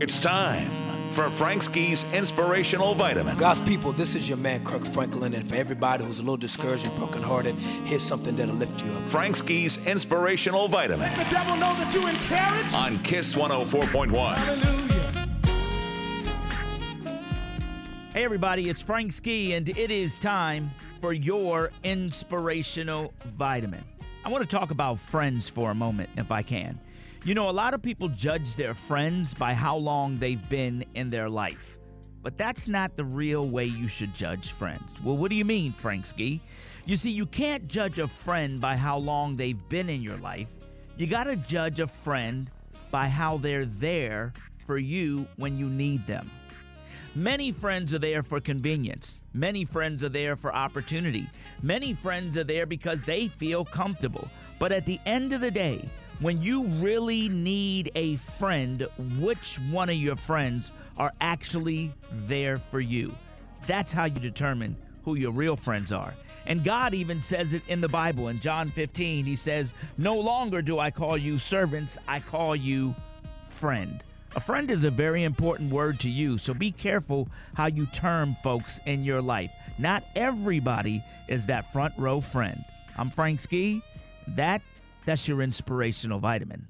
It's time for Frank Ski's Inspirational Vitamin. God's people, this is your man Kirk Franklin, and for everybody who's a little discouraged and brokenhearted, here's something that'll lift you up. Frank Ski's Inspirational Vitamin. Let the devil know that you encouraged. On Kiss 104.1. Hallelujah. Hey, everybody, it's Frank Ski, and it is time for your inspirational vitamin. I want to talk about friends for a moment, if I can. You know, a lot of people judge their friends by how long they've been in their life. But that's not the real way you should judge friends. Well, what do you mean, Frank Ski? You see, you can't judge a friend by how long they've been in your life. You got to judge a friend by how they're there for you when you need them. Many friends are there for convenience. Many friends are there for opportunity. Many friends are there because they feel comfortable. But at the end of the day, when you really need a friend, which one of your friends are actually there for you? That's how you determine who your real friends are. And God even says it in the Bible. In John 15, He says, No longer do I call you servants, I call you friend. A friend is a very important word to you, so be careful how you term folks in your life. Not everybody is that front row friend. I'm Frank Ski. That that's your inspirational vitamin.